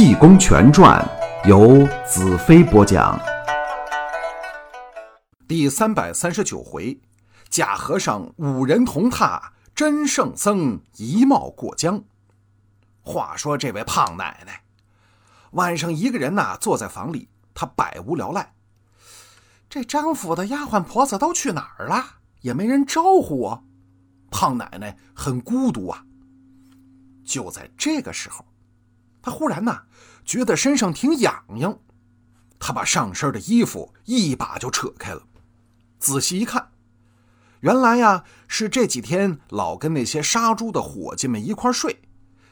济公全传》由子飞播讲。第三百三十九回，假和尚五人同榻，真圣僧一帽过江。话说这位胖奶奶，晚上一个人呐，坐在房里，她百无聊赖。这张府的丫鬟婆子都去哪儿了？也没人招呼我。胖奶奶很孤独啊。就在这个时候，他忽然呐，觉得身上挺痒痒。他把上身的衣服一把就扯开了，仔细一看，原来呀是这几天老跟那些杀猪的伙计们一块睡，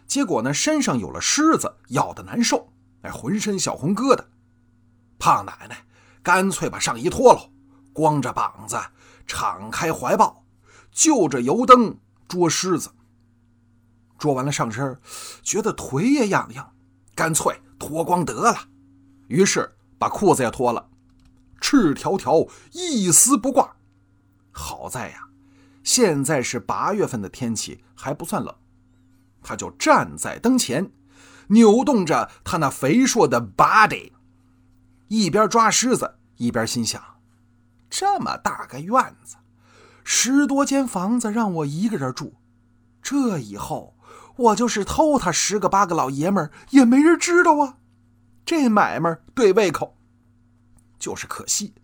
结果呢身上有了虱子，咬得难受，哎，浑身小红疙瘩。胖奶奶干脆把上衣脱了，光着膀子，敞开怀抱，就着油灯捉虱子。捉完了上身，觉得腿也痒痒，干脆脱光得了。于是把裤子也脱了，赤条条一丝不挂。好在呀，现在是八月份的天气，还不算冷。他就站在灯前，扭动着他那肥硕的 body，一边抓虱子，一边心想：这么大个院子，十多间房子让我一个人住，这以后……我就是偷他十个八个老爷们儿，也没人知道啊。这买卖对胃口，就是可惜，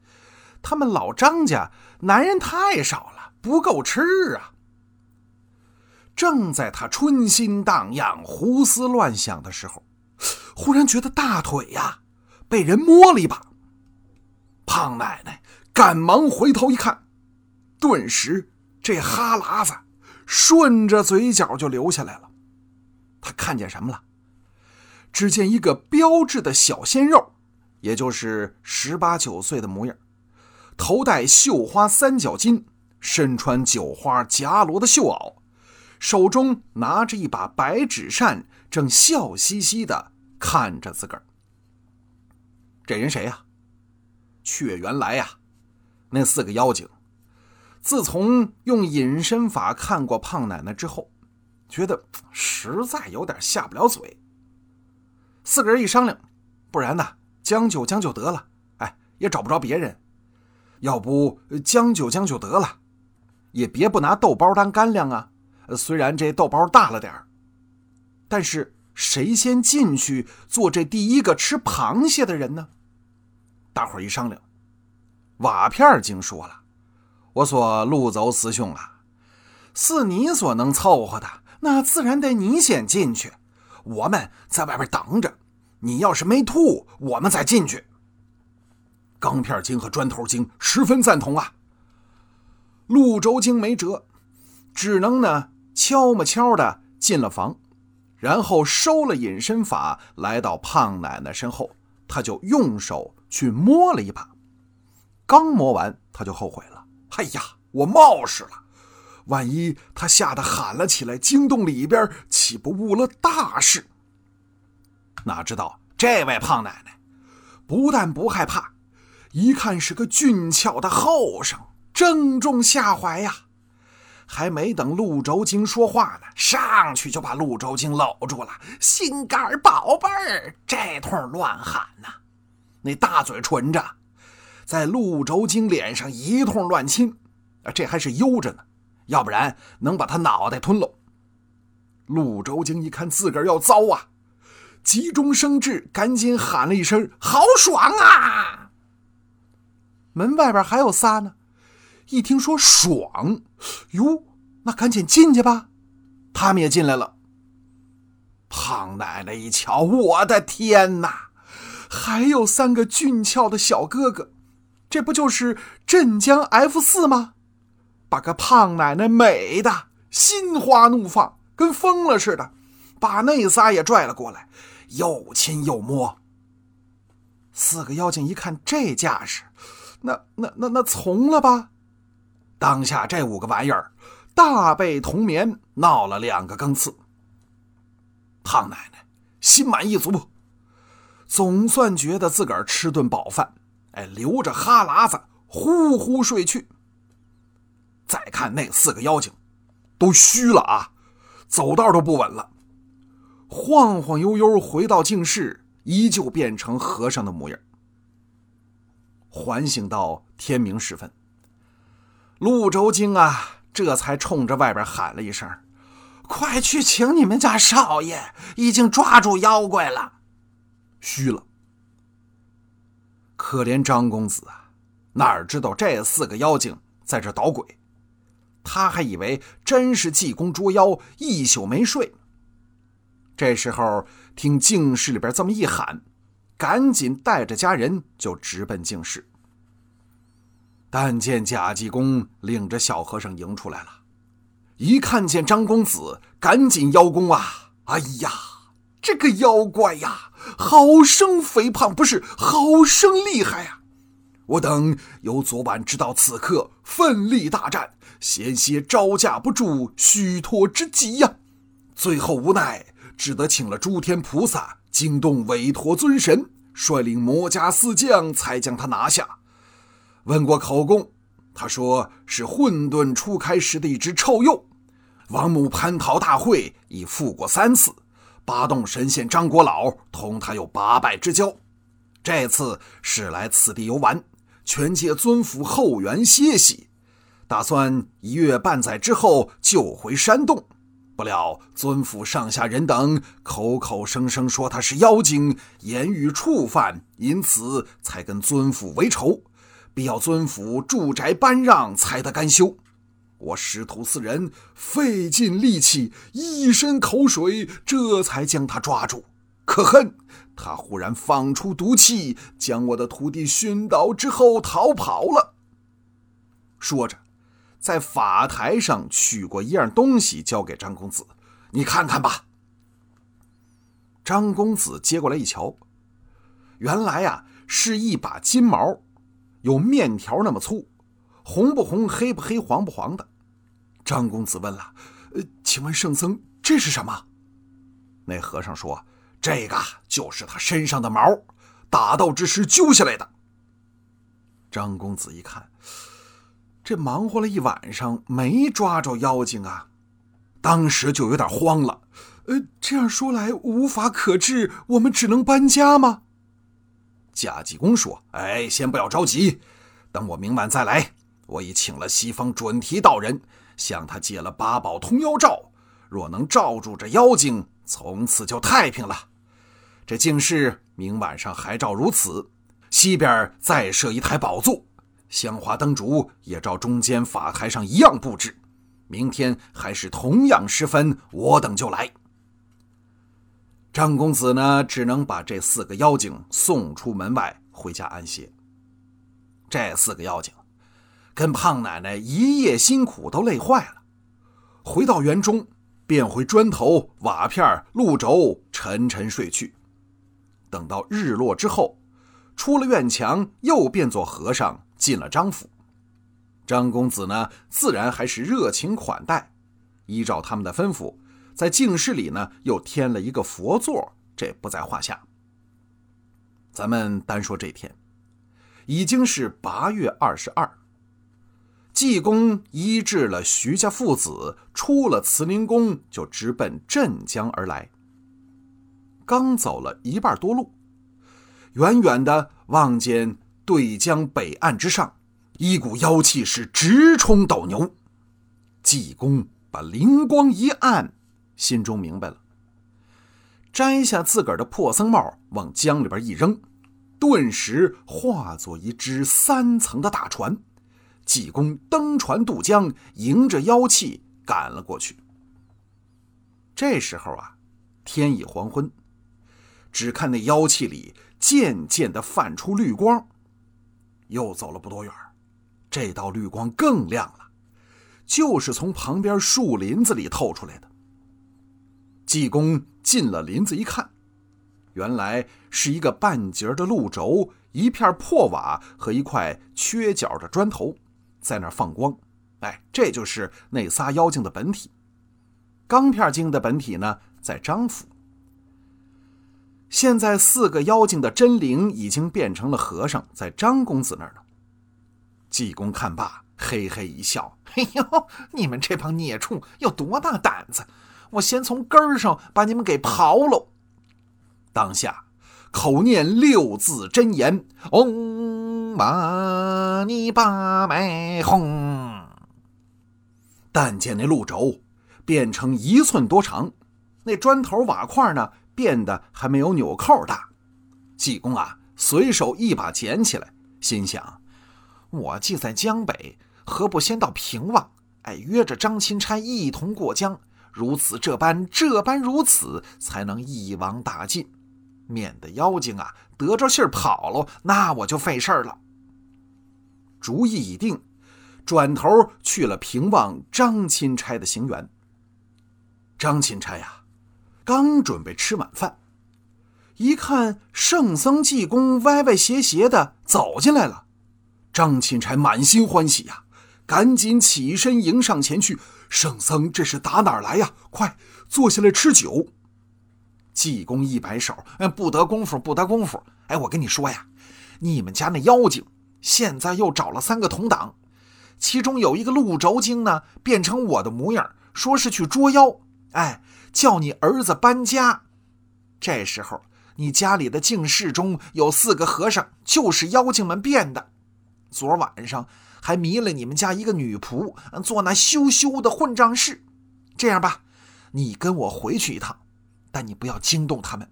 他们老张家男人太少了，不够吃啊。正在他春心荡漾、胡思乱想的时候，忽然觉得大腿呀被人摸了一把。胖奶奶赶忙回头一看，顿时这哈喇子顺着嘴角就流下来了。他看见什么了？只见一个标致的小鲜肉，也就是十八九岁的模样，头戴绣花三角巾，身穿九花夹罗的绣袄，手中拿着一把白纸扇，正笑嘻嘻的看着自个儿。这人谁呀？却原来呀，那四个妖精，自从用隐身法看过胖奶奶之后。觉得实在有点下不了嘴。四个人一商量，不然呢，将就将就得了。哎，也找不着别人，要不将就将就得了，也别不拿豆包当干粮啊。虽然这豆包大了点但是谁先进去做这第一个吃螃蟹的人呢？大伙一商量，瓦片经说了：“我说陆走师兄啊，是你所能凑合的。”那自然得你先进去，我们在外边等着。你要是没吐，我们再进去。钢片精和砖头精十分赞同啊。陆轴精没辙，只能呢悄么悄的进了房，然后收了隐身法，来到胖奶奶身后，他就用手去摸了一把。刚摸完，他就后悔了。哎呀，我冒失了。万一他吓得喊了起来，惊动里边，岂不误了大事？哪知道这位胖奶奶不但不害怕，一看是个俊俏的后生，正中下怀呀！还没等陆轴京说话呢，上去就把陆轴京搂住了，心肝宝贝儿，这通乱喊呐！那大嘴唇着，在陆轴京脸上一通乱亲，啊，这还是悠着呢。要不然能把他脑袋吞喽。陆周京一看自个儿要遭啊，急中生智，赶紧喊了一声：“好爽啊！”门外边还有仨呢，一听说爽，哟，那赶紧进去吧。他们也进来了。胖奶奶一瞧，我的天哪，还有三个俊俏的小哥哥，这不就是镇江 F 四吗？把个胖奶奶美的心花怒放，跟疯了似的，把那仨也拽了过来，又亲又摸。四个妖精一看这架势，那那那那从了吧！当下这五个玩意儿大被同眠，闹了两个更次。胖奶奶心满意足，总算觉得自个儿吃顿饱饭，哎，流着哈喇子呼呼睡去。再看那四个妖精，都虚了啊，走道都不稳了。晃晃悠悠回到净室，依旧变成和尚的模样。缓醒到天明时分，陆周京啊，这才冲着外边喊了一声：“快去请你们家少爷，已经抓住妖怪了。”虚了。可怜张公子啊，哪知道这四个妖精在这捣鬼，他还以为真是济公捉妖，一宿没睡。这时候听净室里边这么一喊，赶紧带着家人就直奔净室。但见贾济公领着小和尚迎出来了，一看见张公子，赶紧邀功啊！哎呀，这个妖怪呀，好生肥胖，不是好生厉害呀！我等由昨晚直到此刻，奋力大战，险些招架不住虚脱之极呀！最后无奈。只得请了诸天菩萨惊动韦陀尊神，率领魔家四将，才将他拿下。问过口供，他说是混沌初开时的一只臭鼬。王母蟠桃大会已赴过三次，八洞神仙张国老同他有八拜之交。这次是来此地游玩，全借尊府后园歇息，打算一月半载之后就回山洞。不料尊府上下人等口口声声说他是妖精，言语触犯，因此才跟尊府为仇，必要尊府住宅搬让才得甘休。我师徒四人费尽力气，一身口水，这才将他抓住。可恨他忽然放出毒气，将我的徒弟熏倒之后逃跑了。说着。在法台上取过一样东西，交给张公子，你看看吧。张公子接过来一瞧，原来呀是一把金毛，有面条那么粗，红不红，黑不黑，黄不黄的。张公子问了：“呃，请问圣僧，这是什么？”那和尚说：“这个就是他身上的毛，打斗之时揪下来的。”张公子一看。这忙活了一晚上没抓着妖精啊，当时就有点慌了。呃，这样说来无法可治，我们只能搬家吗？贾济公说：“哎，先不要着急，等我明晚再来。我已请了西方准提道人，向他借了八宝通妖罩，若能罩住这妖精，从此就太平了。这净室明晚上还照如此，西边再设一台宝座。”香花灯烛也照中间法台上一样布置，明天还是同样时分，我等就来。张公子呢，只能把这四个妖精送出门外回家安歇。这四个妖精跟胖奶奶一夜辛苦，都累坏了。回到园中，变回砖头、瓦片、路轴，沉沉睡去。等到日落之后，出了院墙，又变作和尚。进了张府，张公子呢，自然还是热情款待。依照他们的吩咐，在净室里呢，又添了一个佛座，这不在话下。咱们单说这天，已经是八月二十二。济公医治了徐家父子，出了慈宁宫，就直奔镇江而来。刚走了一半多路，远远的望见。对江北岸之上，一股妖气是直冲斗牛。济公把灵光一暗，心中明白了，摘下自个儿的破僧帽，往江里边一扔，顿时化作一只三层的大船。济公登船渡江，迎着妖气赶了过去。这时候啊，天已黄昏，只看那妖气里渐渐的泛出绿光。又走了不多远，这道绿光更亮了，就是从旁边树林子里透出来的。济公进了林子一看，原来是一个半截的鹿轴、一片破瓦和一块缺角的砖头，在那放光。哎，这就是那仨妖精的本体。钢片精的本体呢，在张府。现在四个妖精的真灵已经变成了和尚，在张公子那儿呢。济公看罢，嘿嘿一笑：“哎呦，你们这帮孽畜有多大胆子！我先从根儿上把你们给刨喽！当下口念六字真言：“嗡嘛呢叭咪吽。”但见那路轴变成一寸多长，那砖头瓦块呢变得还没有纽扣大。济公啊，随手一把捡起来，心想：“我既在江北，何不先到平望？哎，约着张钦差一同过江。”如此这般这般如此，才能一网打尽，免得妖精啊得着信儿跑了，那我就费事儿了。主意已定，转头去了平望张钦差的行辕。张钦差呀，刚准备吃晚饭，一看圣僧济公歪歪斜斜的走进来了，张钦差满心欢喜呀。赶紧起身迎上前去，圣僧这是打哪儿来呀？快坐下来吃酒。济公一摆手，嗯，不得功夫，不得功夫。哎，我跟你说呀，你们家那妖精现在又找了三个同党，其中有一个陆轴精呢，变成我的模样，说是去捉妖。哎，叫你儿子搬家。这时候你家里的净室中有四个和尚，就是妖精们变的。昨晚上。还迷了你们家一个女仆，做那羞羞的混账事。这样吧，你跟我回去一趟，但你不要惊动他们，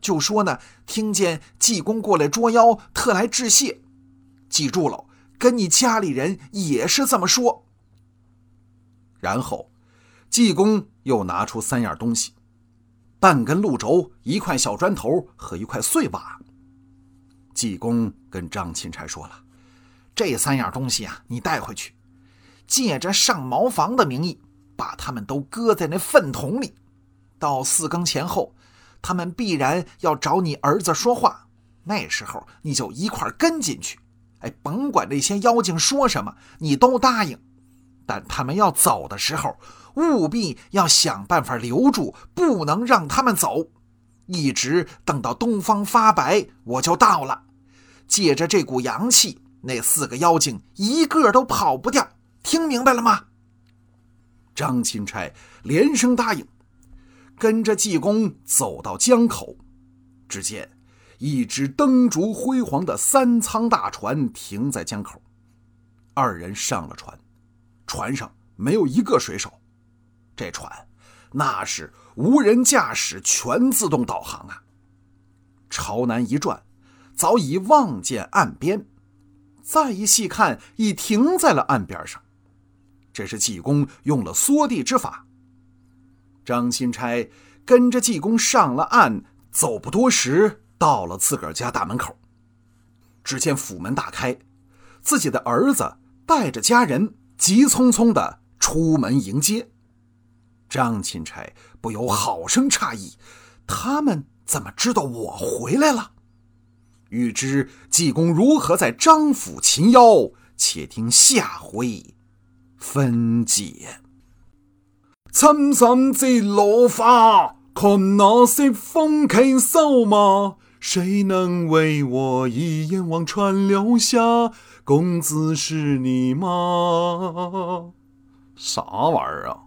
就说呢，听见济公过来捉妖，特来致谢。记住了，跟你家里人也是这么说。然后，济公又拿出三样东西：半根鹿轴、一块小砖头和一块碎瓦。济公跟张钦差说了。这三样东西啊，你带回去，借着上茅房的名义，把他们都搁在那粪桶里。到四更前后，他们必然要找你儿子说话，那时候你就一块跟进去。哎，甭管那些妖精说什么，你都答应。但他们要走的时候，务必要想办法留住，不能让他们走。一直等到东方发白，我就到了。借着这股阳气。那四个妖精一个都跑不掉，听明白了吗？张钦差连声答应，跟着济公走到江口，只见一只灯烛辉煌的三舱大船停在江口，二人上了船，船上没有一个水手，这船那是无人驾驶，全自动导航啊！朝南一转，早已望见岸边。再一细看，已停在了岸边上。这是济公用了缩地之法。张钦差跟着济公上了岸，走不多时，到了自个儿家大门口。只见府门大开，自己的儿子带着家人急匆匆的出门迎接。张钦差不由好生诧异：他们怎么知道我回来了？欲知济公如何在张府擒妖，且听下回分解。青山接落花，看那些风景秀马。谁能为我一眼望穿流下？公子是你吗？啥玩意儿啊？